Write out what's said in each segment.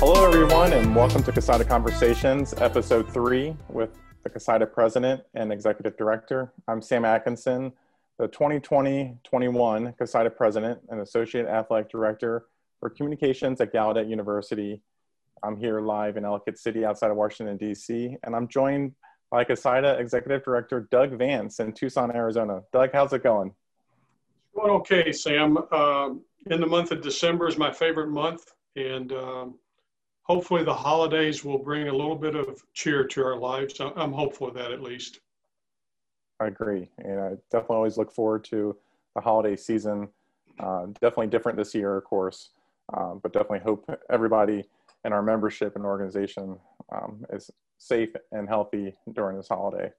Hello, everyone, and welcome to COSIDA Conversations, Episode 3 with the COSIDA President and Executive Director. I'm Sam Atkinson, the 2020 21 COSIDA President and Associate Athletic Director for Communications at Gallaudet University. I'm here live in Ellicott City outside of Washington, D.C., and I'm joined by COSIDA Executive Director Doug Vance in Tucson, Arizona. Doug, how's it going? Going okay, Sam. Um, in the month of December is my favorite month, and um, hopefully the holidays will bring a little bit of cheer to our lives. I'm hopeful of that at least. I agree, and I definitely always look forward to the holiday season. Uh, definitely different this year, of course, um, but definitely hope everybody in our membership and organization um, is safe and healthy during this holiday.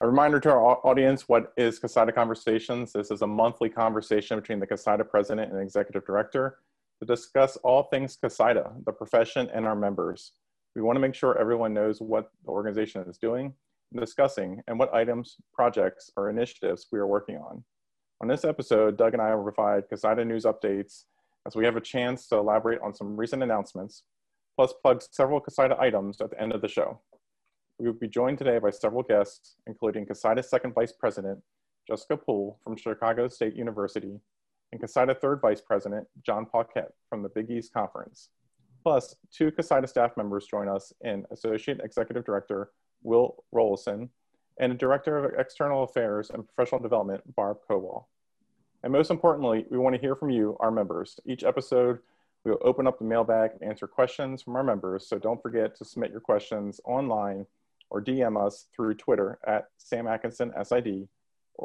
A reminder to our audience, what is COSIDA Conversations? This is a monthly conversation between the COSIDA president and executive director to discuss all things COSIDA, the profession, and our members. We want to make sure everyone knows what the organization is doing discussing and what items, projects, or initiatives we are working on. On this episode, Doug and I will provide COSIDA news updates as we have a chance to elaborate on some recent announcements, plus plug several COSIDA items at the end of the show. We will be joined today by several guests, including COSIDA Second Vice President, Jessica Poole from Chicago State University, and COSIDA Third Vice President, John Paquette from the Big East Conference. Plus, two COSIDA staff members join us in Associate Executive Director Will Roleson, and Director of External Affairs and Professional Development, Barb Kowal. And most importantly, we want to hear from you, our members. Each episode, we will open up the mailbag and answer questions from our members, so don't forget to submit your questions online or DM us through Twitter at Sam Atkinson SID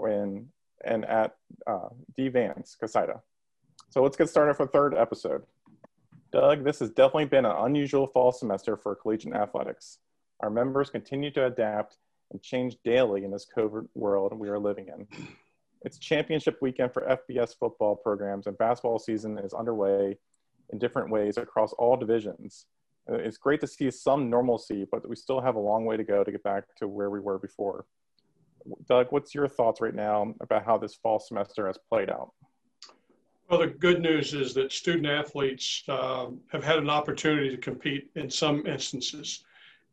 in, and at uh, DVance COSIDA. So let's get started for the third episode. Doug, this has definitely been an unusual fall semester for collegiate athletics. Our members continue to adapt and change daily in this COVID world we are living in. It's championship weekend for FBS football programs, and basketball season is underway in different ways across all divisions. Uh, it's great to see some normalcy, but we still have a long way to go to get back to where we were before. Doug, what's your thoughts right now about how this fall semester has played out? Well, the good news is that student athletes uh, have had an opportunity to compete in some instances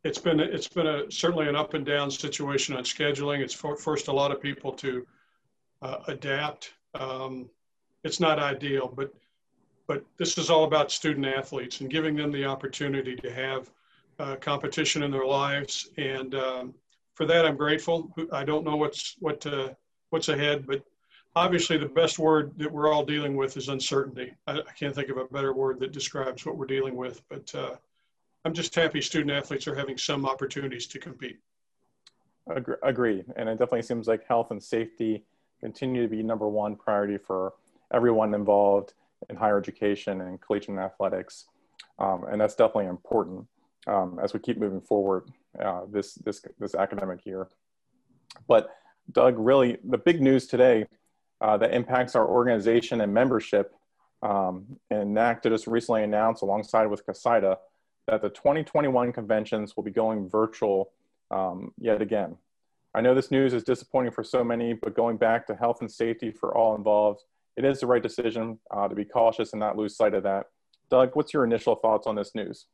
it's been it's been a certainly an up and down situation on scheduling. It's for, forced a lot of people to uh, adapt. Um, it's not ideal, but but this is all about student athletes and giving them the opportunity to have uh, competition in their lives. And um, for that, I'm grateful. I don't know what's what to, what's ahead, but obviously the best word that we're all dealing with is uncertainty. I, I can't think of a better word that describes what we're dealing with, but. Uh, I'm just happy student athletes are having some opportunities to compete. Agree. And it definitely seems like health and safety continue to be number one priority for everyone involved in higher education and collegiate athletics. Um, and that's definitely important um, as we keep moving forward uh, this, this, this academic year. But Doug, really the big news today uh, that impacts our organization and membership um, and NACDA just recently announced alongside with COSIDA that the 2021 conventions will be going virtual um, yet again. I know this news is disappointing for so many, but going back to health and safety for all involved, it is the right decision uh, to be cautious and not lose sight of that. Doug, what's your initial thoughts on this news?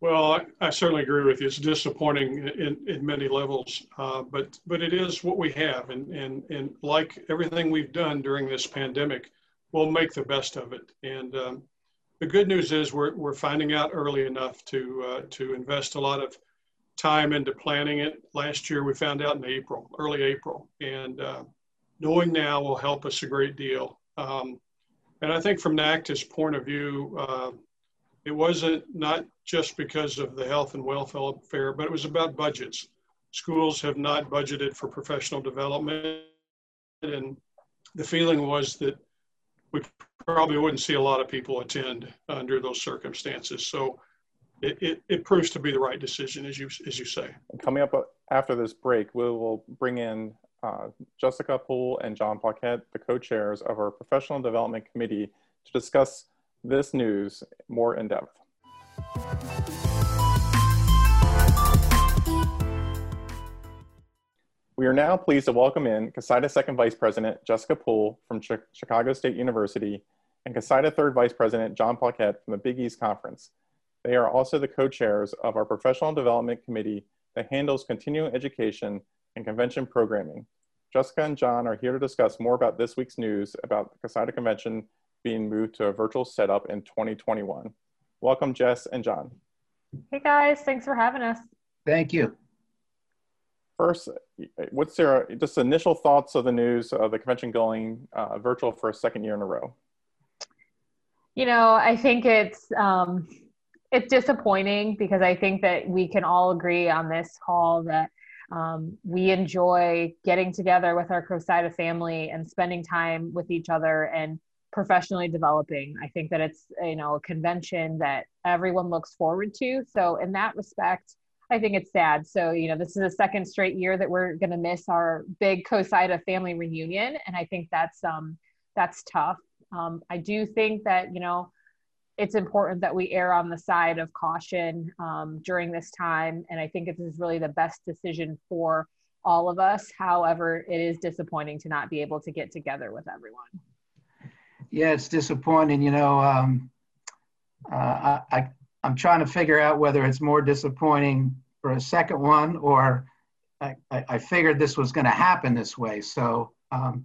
Well, I, I certainly agree with you. It's disappointing in, in many levels, uh, but but it is what we have, and and and like everything we've done during this pandemic, we'll make the best of it. And um, the good news is we're, we're finding out early enough to, uh, to invest a lot of time into planning it. Last year we found out in April, early April, and uh, knowing now will help us a great deal. Um, and I think from NACDA's point of view, uh, it wasn't not just because of the health and welfare, but it was about budgets. Schools have not budgeted for professional development, and the feeling was that we probably wouldn't see a lot of people attend under those circumstances. So it, it, it, proves to be the right decision, as you, as you say. Coming up after this break, we will bring in uh, Jessica Poole and John Paquette, the co-chairs of our Professional Development Committee, to discuss this news more in depth. We are now pleased to welcome in COSIDA Second Vice President Jessica Poole from Ch Chicago State University and COSIDA Third Vice President John Paquette from the Big East Conference. They are also the co-chairs of our Professional Development Committee that handles continuing education and convention programming. Jessica and John are here to discuss more about this week's news about the COSIDA Convention being moved to a virtual setup in 2021. Welcome, Jess and John. Hey guys, thanks for having us. Thank you. First, what's your just initial thoughts of the news of the convention going uh, virtual for a second year in a row? You know, I think it's um, it's disappointing because I think that we can all agree on this call that um, we enjoy getting together with our COSIDA family and spending time with each other and professionally developing. I think that it's you know a convention that everyone looks forward to. So in that respect, I think it's sad. So you know this is the second straight year that we're going to miss our big COSIDA family reunion, and I think that's um that's tough. Um, I do think that you know it's important that we err on the side of caution um, during this time, and I think this is really the best decision for all of us. However, it is disappointing to not be able to get together with everyone. Yeah, it's disappointing. You know, um, uh, I, I'm trying to figure out whether it's more disappointing for a second one or I, I figured this was going to happen this way. So, um,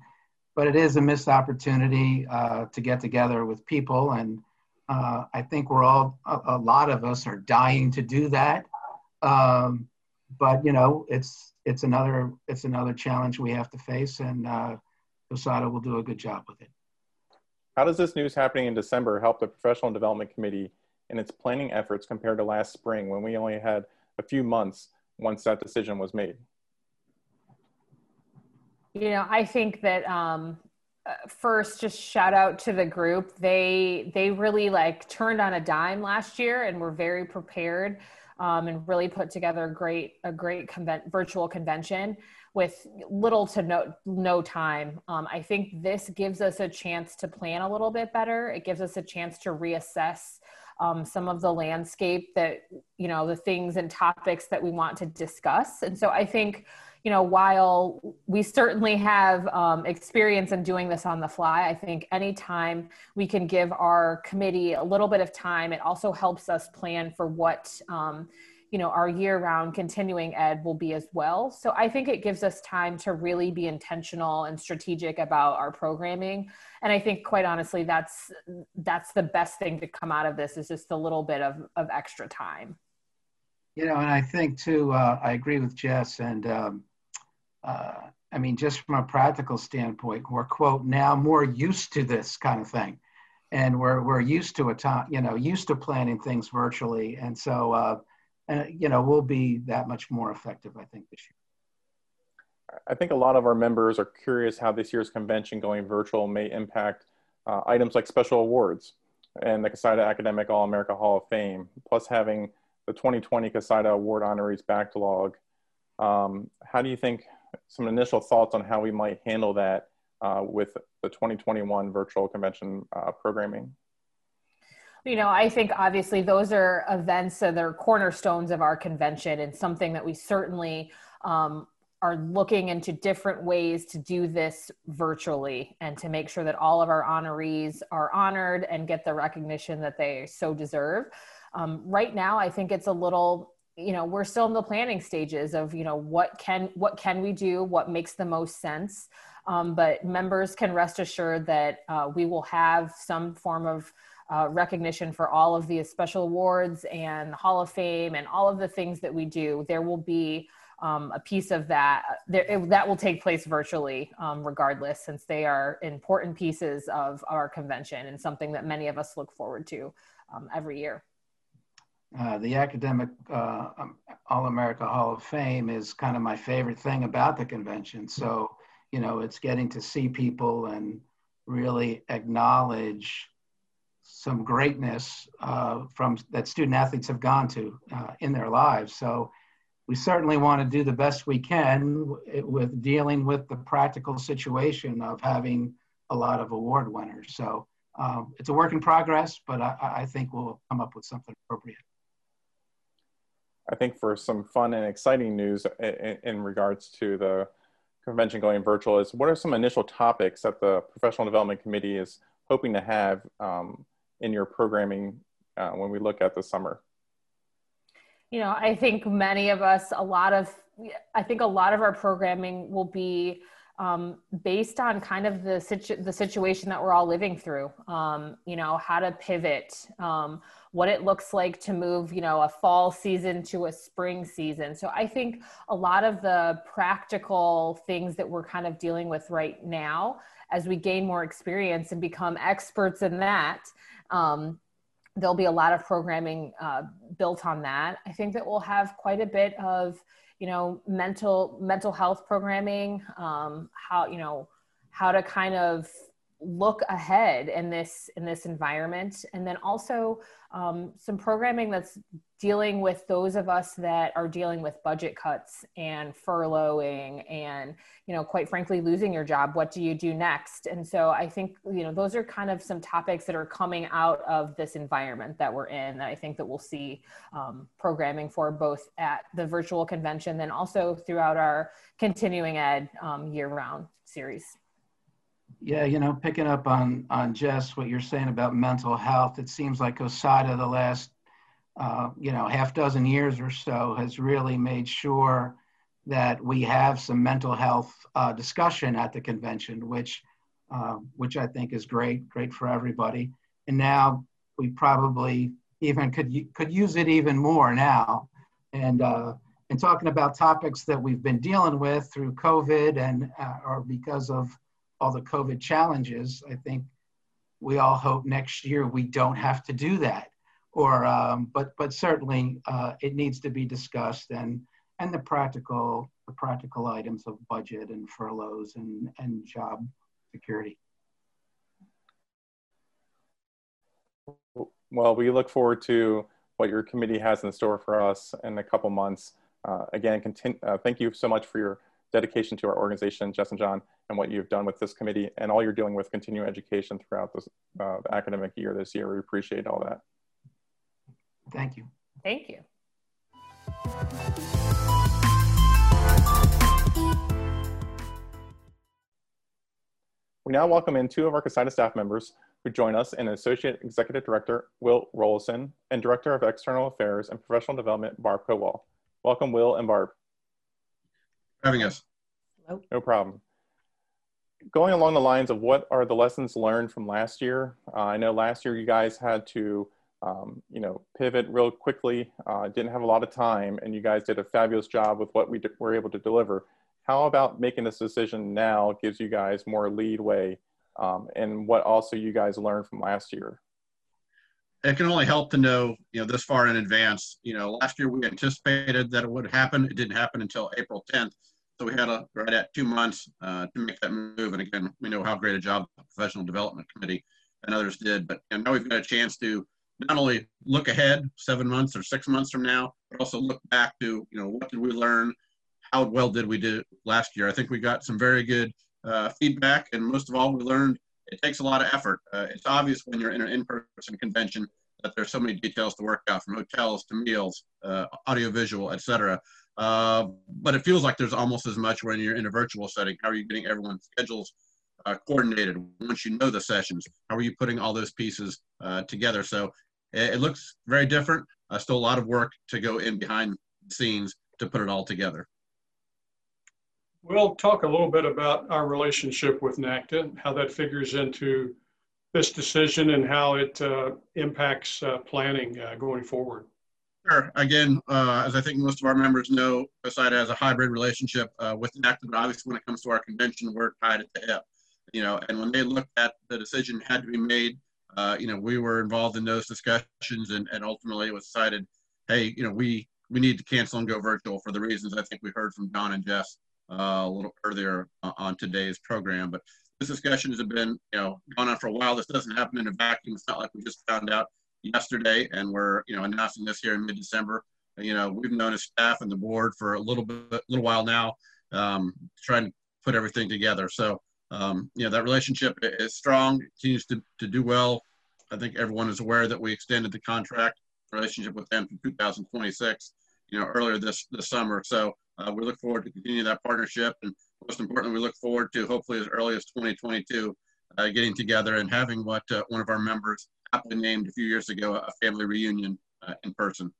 but it is a missed opportunity uh, to get together with people. And uh, I think we're all, a, a, lot of us are dying to do that. Um, but, you know, it's, it's another, it's another challenge we have to face and uh, COSIDA will do a good job with it. How does this news happening in December help the Professional Development Committee in its planning efforts compared to last spring when we only had a few months once that decision was made? You know, I think that um, first, just shout out to the group. They they really like turned on a dime last year and were very prepared um, and really put together a great a great virtual convention with little to no no time. Um, I think this gives us a chance to plan a little bit better. It gives us a chance to reassess um, some of the landscape that you know the things and topics that we want to discuss. And so I think you know while we certainly have um, experience in doing this on the fly, I think anytime we can give our committee a little bit of time, it also helps us plan for what. Um, you know our year round continuing ed will be as well so i think it gives us time to really be intentional and strategic about our programming and i think quite honestly that's that's the best thing to come out of this is just a little bit of, of extra time you know and i think too uh, i agree with jess and um, uh, i mean just from a practical standpoint we're quote now more used to this kind of thing and we're, we're used to a time you know used to planning things virtually and so uh, uh, you know, we'll be that much more effective, I think, this year. I think a lot of our members are curious how this year's convention going virtual may impact uh, items like special awards and the COSIDA Academic All-America Hall of Fame, plus having the 2020 COSIDA Award honorees backlog. Um, how do you think, some initial thoughts on how we might handle that uh, with the 2021 virtual convention uh, programming? you know, I think obviously those are events that are cornerstones of our convention and something that we certainly um, are looking into different ways to do this virtually and to make sure that all of our honorees are honored and get the recognition that they so deserve. Um, right now, I think it's a little you know we're still in the planning stages of you know what can what can we do? What makes the most sense? Um, but members can rest assured that uh, we will have some form of uh, recognition for all of the special awards and the Hall of Fame and all of the things that we do, there will be um, a piece of that there, it, that will take place virtually, um, regardless, since they are important pieces of our convention and something that many of us look forward to um, every year. Uh, the academic uh, um, All America Hall of Fame is kind of my favorite thing about the convention. So, you know, it's getting to see people and really acknowledge some greatness uh, from that student athletes have gone to uh, in their lives. So we certainly want to do the best we can with dealing with the practical situation of having a lot of award winners. So um, it's a work in progress, but I, I, think we'll come up with something appropriate. I think for some fun and exciting news in, in regards to the convention going virtual is what are some initial topics that the professional development committee is hoping to have um, in your programming uh, when we look at the summer? You know, I think many of us, a lot of, I think a lot of our programming will be um, based on kind of the situ- the situation that we're all living through. Um, you know, how to pivot, um, what it looks like to move, you know, a fall season to a spring season. So I think a lot of the practical things that we're kind of dealing with right now, as we gain more experience and become experts in that. Um, there'll be a lot of programming uh, built on that. I think that we'll have quite a bit of you know mental mental health programming um, how you know how to kind of look ahead in this in this environment. And then also um, some programming that's dealing with those of us that are dealing with budget cuts and furloughing and you know quite frankly losing your job what do you do next? And so i think you know those are kind of some topics that are coming out of this environment that we're in that i think that we'll see um, programming for both at the virtual convention then also throughout our continuing ed um, year round series yeah, you know, picking up on on Jess, what you're saying about mental health, it seems like COSIDA the last, uh, you know, half dozen years or so has really made sure that we have some mental health uh, discussion at the convention, which uh, which I think is great, great for everybody. And now we probably even could could use it even more now. And uh, and talking about topics that we've been dealing with through COVID and uh, or because of all the COVID challenges, I think we all hope next year we don't have to do that. Or, um, but but certainly uh, it needs to be discussed and and the practical the practical items of budget and furloughs and and job security. Well, we look forward to what your committee has in store for us in a couple months. Uh, again, uh, thank you so much for your dedication to our organization, Jess and John, and what you've done with this committee and all you're doing with continuing education throughout this, uh, the academic year this year. We appreciate all that. Thank you. Thank you. We now welcome in two of our COSIDA staff members who join us in Associate Executive Director Will Roleson and Director of External Affairs and Professional Development Barb Kowal. Welcome, Will and Barb having us. No problem. Going along the lines of what are the lessons learned from last year? Uh, I know last year you guys had to, um, you know, pivot real quickly. Uh, didn't have a lot of time, and you guys did a fabulous job with what we were able to deliver. How about making this decision now gives you guys more leadway, um, and what also you guys learned from last year? it can only help to know, you know, this far in advance. You know, last year we anticipated that it would happen. It didn't happen until April 10th. So we had a right at two months uh, to make that move. And again, we know how great a job the professional development committee and others did. But now we've got a chance to not only look ahead seven months or six months from now, but also look back to you know what did we learn, how well did we do last year. I think we got some very good uh, feedback, and most of all, we learned it takes a lot of effort. Uh, it's obvious when you're in an in-person convention that there's so many details to work out, from hotels to meals, uh, audiovisual, et cetera. Uh, but it feels like there's almost as much when you're in a virtual setting. How are you getting everyone's schedules uh, coordinated once you know the sessions? How are you putting all those pieces uh, together? So it, it, looks very different. Uh, still a lot of work to go in behind the scenes to put it all together. We'll talk a little bit about our relationship with NACDA, how that figures into this decision and how it uh, impacts uh, planning going forward. Sure. Again, uh, as I think most of our members know, COSIDA has a hybrid relationship uh, with NACDA, but obviously when it comes to our convention, we're tied at the hip. You know, and when they looked at the decision had to be made, uh, you know, we were involved in those discussions, and, and ultimately it was decided, hey, you know, we we need to cancel and go virtual for the reasons I think we heard from Don and Jess uh, a little earlier on today's program. But this discussion has been, you know, gone on for a while. This doesn't happen in a vacuum. It's not like we just found out yesterday, and we're you know announcing this here in mid-December. You know, we've known as staff and the board for a little bit, a little while now, um, trying to put everything together. So, um, you know, that relationship is strong, continues to, to do well. I think everyone is aware that we extended the contract relationship with them to 2026, you know, earlier this, this summer. So uh, we look forward to continue that partnership and most importantly, we look forward to hopefully as early as 2022 uh, getting together and having what uh, one of our members aptly named a few years ago a family reunion uh, in person.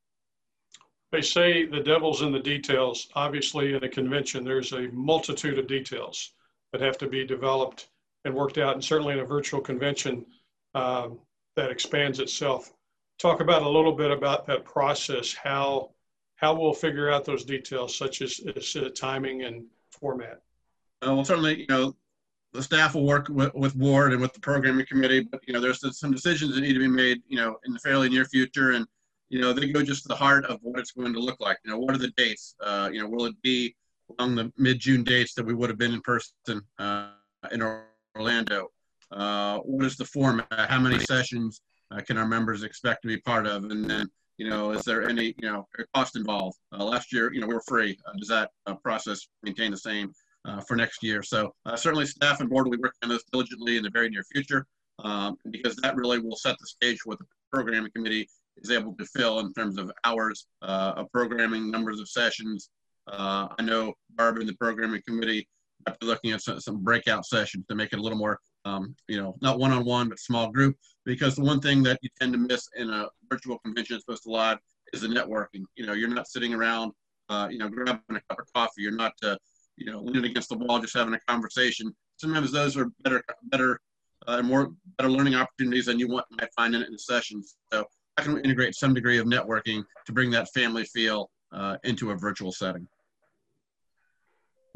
They say the devil's in the details. Obviously, in a convention, there's a multitude of details that have to be developed and worked out, and certainly in a virtual convention um, that expands itself. Talk about a little bit about that process, how how we'll figure out those details, such as, as uh, timing and format. Uh, well, certainly, you know, the staff will work with, with board and with the programming committee, but you know, there's some decisions that need to be made, you know, in the fairly near future, and you know, they go just to the heart of what it's going to look like. You know, what are the dates? Uh, you know, will it be along the mid-June dates that we would have been in person uh, in Orlando? Uh, what is the format? How many sessions uh, can our members expect to be part of? And then, you know, is there any, you know, cost involved? Uh, last year, you know, we were free. Uh, does that uh, process maintain the same uh, for next year? So certainly staff and board will be working on this diligently in the very near future um, because that really will set the stage for what the programming committee is able to fill in terms of hours of programming, numbers of sessions. I know Barb and the programming committee after looking at some, some breakout sessions to make it a little more um, you know, not one-on-one, but small group. Because the one thing that you tend to miss in a virtual convention as opposed to is the networking. You know, you're not sitting around, uh, you know, grabbing a cup of coffee. You're not, uh, you know, leaning against the wall just having a conversation. Sometimes those are better, better, uh, more better learning opportunities than you want might find in, in sessions. So I can integrate some degree of networking to bring that family feel uh, into a virtual setting.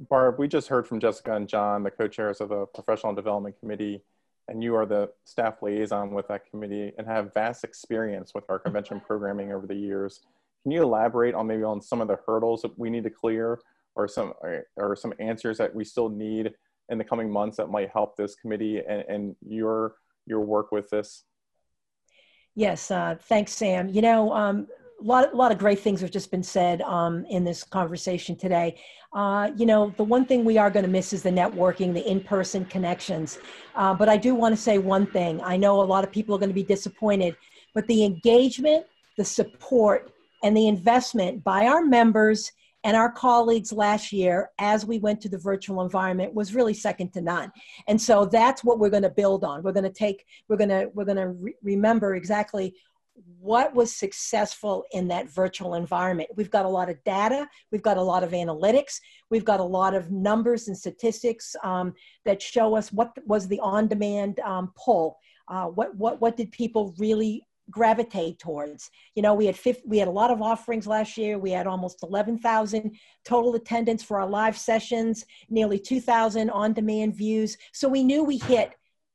Barb, we just heard from Jessica and John, the co-chairs of the Professional Development Committee, and you are the staff liaison with that committee and have vast experience with our convention programming over the years. Can you elaborate on maybe on some of the hurdles that we need to clear or some, or some answers that we still need in the coming months that might help this committee and, and your, your work with this? Yes, uh, thanks, Sam. You know, um, a lot, lot of great things have just been said um, in this conversation today. Uh, you know, the one thing we are going to miss is the networking, the in-person connections. Uh, but I do want to say one thing. I know a lot of people are going to be disappointed, but the engagement, the support, and the investment by our members and our colleagues last year as we went to the virtual environment was really second to none and so that's what we're going to build on we're going to take we're going to we're going to re- remember exactly what was successful in that virtual environment. We've got a lot of data, we've got a lot of analytics, we've got a lot of numbers and statistics um, that show us what was the on demand um, pull. Uh, what, what, what did people really gravitate towards. You know, we had 50, we had a lot of offerings last year. We had almost 11,000 total attendance for our live sessions, nearly 2,000 on-demand views. So we knew we hit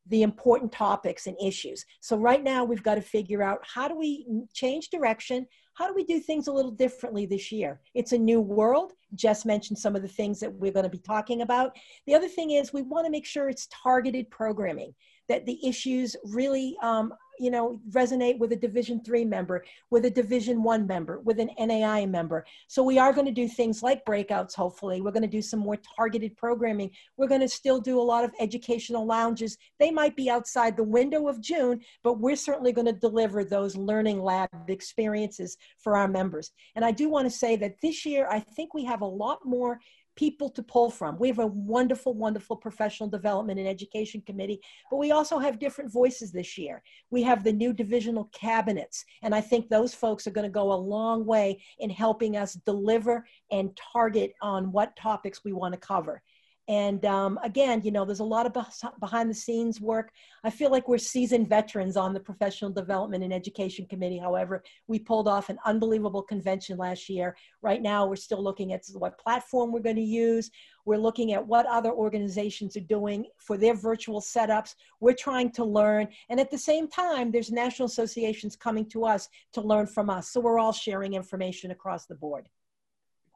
the important topics and issues. So right now we've got to figure out how do we change direction? How do we do things a little differently this year? It's a new world. Jess mentioned some of the things that we're going to be talking about. The other thing is we want to make sure it's targeted programming, that the issues really um, you know resonate with a division three member with a division one member with an nai member. So we are going to do things like breakouts hopefully. We're going to do some more targeted programming. We're going to still do a lot of educational lounges. They might be outside the window of june but we're certainly going to deliver those learning lab experiences for our members. And i do want to say that this year i think we have a lot more people to pull from. We have a wonderful, wonderful professional development and education committee, but we also have different voices this year. We have the new divisional cabinets, and I think those folks are going to go a long way in helping us deliver and target on what topics we want to cover. And um, again, you know, there's a lot of behind the scenes work. I feel like we're seasoned veterans on the Professional Development and Education Committee. However, we pulled off an unbelievable convention last year. Right now, we're still looking at what platform we're going to use. We're looking at what other organizations are doing for their virtual setups. We're trying to learn. And at the same time, there's national associations coming to us to learn from us. So we're all sharing information across the board.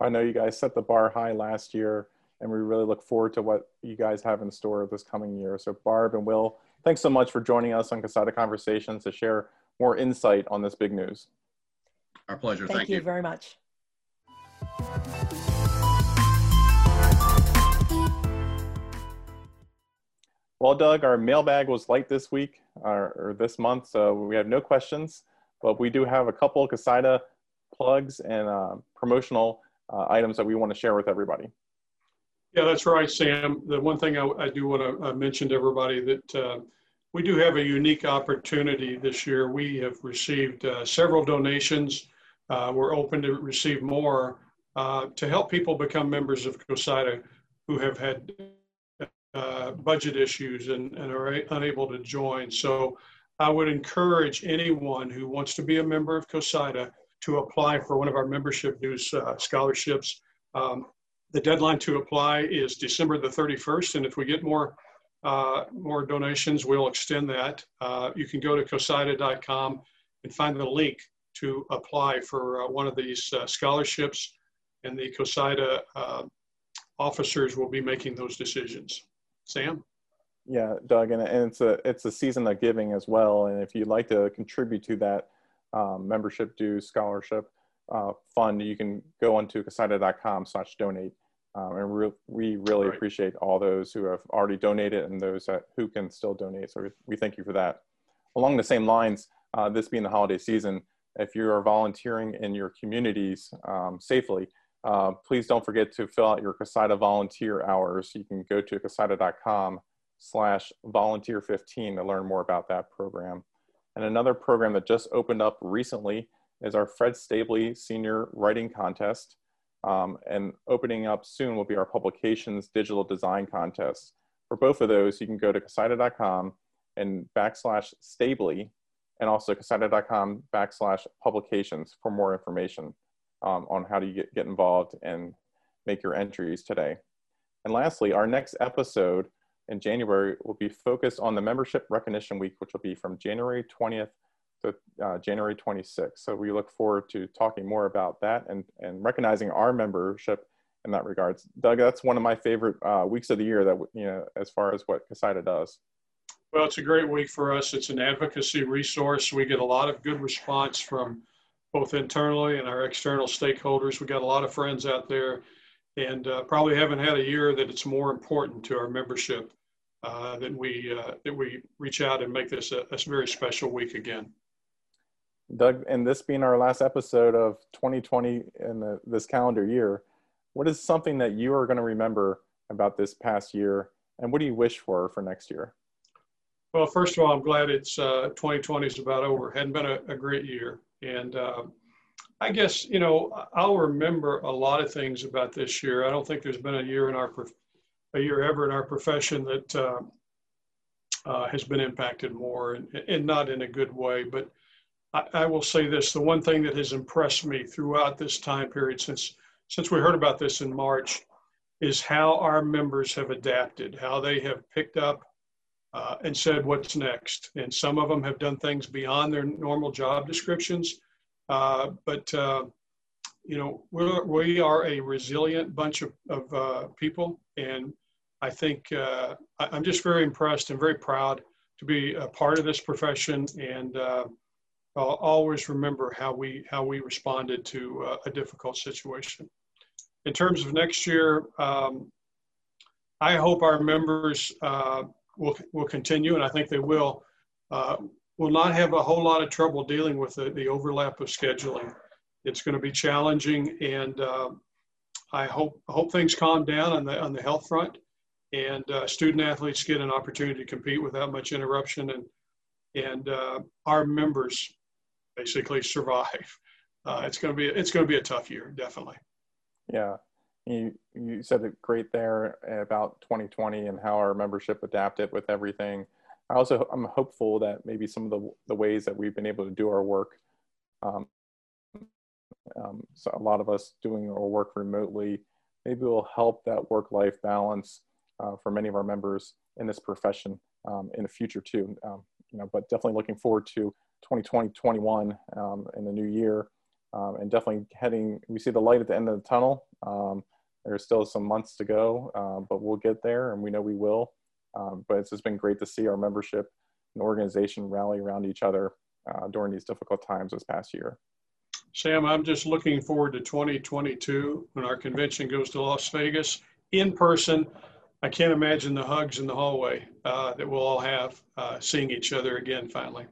I know you guys set the bar high last year and we really look forward to what you guys have in store this coming year. So Barb and Will, thanks so much for joining us on COSIDA Conversations to share more insight on this big news. Our pleasure. Thank, Thank you, you very much. Well, Doug, our mailbag was light this week or, or this month, so we have no questions, but we do have a couple COSIDA plugs and uh, promotional uh, items that we want to share with everybody. Yeah, that's right, Sam. The one thing I, I do want to uh, mention to everybody that uh, we do have a unique opportunity this year. We have received uh, several donations. Uh, we're open to receive more uh, to help people become members of COSIDA who have had budget issues and, and are unable to join. So I would encourage anyone who wants to be a member of COSIDA to apply for one of our membership dues scholarships. Um, the deadline to apply is December the 31st, and if we get more uh, more donations, we'll extend that. Uh, you can go to cosida.com and find the link to apply for uh, one of these uh, scholarships, and the COSIDA uh, officers will be making those decisions. Sam? Yeah, Doug, and, and it's a it's a season of giving as well. And if you'd like to contribute to that um, membership dues scholarship uh, fund, you can go onto cosida.com slash donate. Um, and re we really right. appreciate all those who have already donated and those that, who can still donate. So we, we thank you for that. Along the same lines, uh, this being the holiday season, if you are volunteering in your communities um, safely, uh, please don't forget to fill out your COSIDA volunteer hours. You can go to cosida.com slash volunteer 15 to learn more about that program. And another program that just opened up recently is our Fred Stabley Senior Writing Contest. Um, and opening up soon will be our Publications Digital Design Contest. For both of those, you can go to cosida.com and backslash Stabley and also cosida.com backslash publications for more information um, on how to get, get involved and make your entries today. And lastly, our next episode in January will be focused on the Membership Recognition Week, which will be from January 20th uh, January 26th. So we look forward to talking more about that and, and recognizing our membership in that regards. Doug, that's one of my favorite uh, weeks of the year that, you know, as far as what COSIDA does. Well, it's a great week for us. It's an advocacy resource. We get a lot of good response from both internally and our external stakeholders. We got a lot of friends out there and uh, probably haven't had a year that it's more important to our membership uh, that we uh, that we reach out and make this a, a, very special week again. Doug, and this being our last episode of 2020 in the, this calendar year, what is something that you are going to remember about this past year, and what do you wish for for next year? Well, first of all, I'm glad it's 2020 uh, is about over. Hadn't been a, a great year, and uh, I guess, you know, I'll remember a lot of things about this year. I don't think there's been a year in our, a year ever in our profession that uh, uh, has been impacted more and, and, not in a good way. But I, I, will say this, the one thing that has impressed me throughout this time period since, since we heard about this in March is how our members have adapted, how they have picked up uh, and said what's next. And some of them have done things beyond their normal job descriptions uh, but uh, you know, we're, we are a resilient bunch of, of uh, people, and I think uh, I, am just very impressed and very proud to be a part of this profession. And uh, Always remember how we how we responded to a difficult situation. In terms of next year, um, I hope our members will will continue, and I think they will will not have a whole lot of trouble dealing with the, the overlap of scheduling. It's going to be challenging, and uh, I hope hope things calm down on the on the health front, and uh, student athletes get an opportunity to compete without much interruption, and and uh, our members basically survive. Uh, it's going to be it's going to be a tough year, definitely. Yeah, you you said it great there about 2020 and how our membership adapted with everything I also I'm hopeful that maybe some of the the ways that we've been able to do our work, um, um, so a lot of us doing our work remotely, maybe will help that work life balance uh, for many of our members in this profession um, in the future too. Um, you know, but definitely looking forward to 2020, 21 um, in the new year, um, and definitely heading. We see the light at the end of the tunnel. there's still some months to go, but we'll get there, and we know we will. Um, but it's just been great to see our membership and organization rally around each other uh, during these difficult times this past year. Sam, I'm just looking forward to 2022 when our convention goes to Las Vegas in person. I can't imagine the hugs in the hallway uh, that we'll all have uh, seeing each other again finally.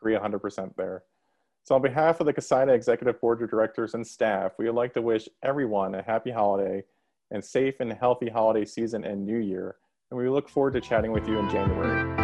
Agree 100% there. So, on behalf of the COSIDA Executive Board of Directors and staff, we would like to wish everyone a happy holiday and safe and healthy holiday season and new year. And we look forward to chatting with you in January.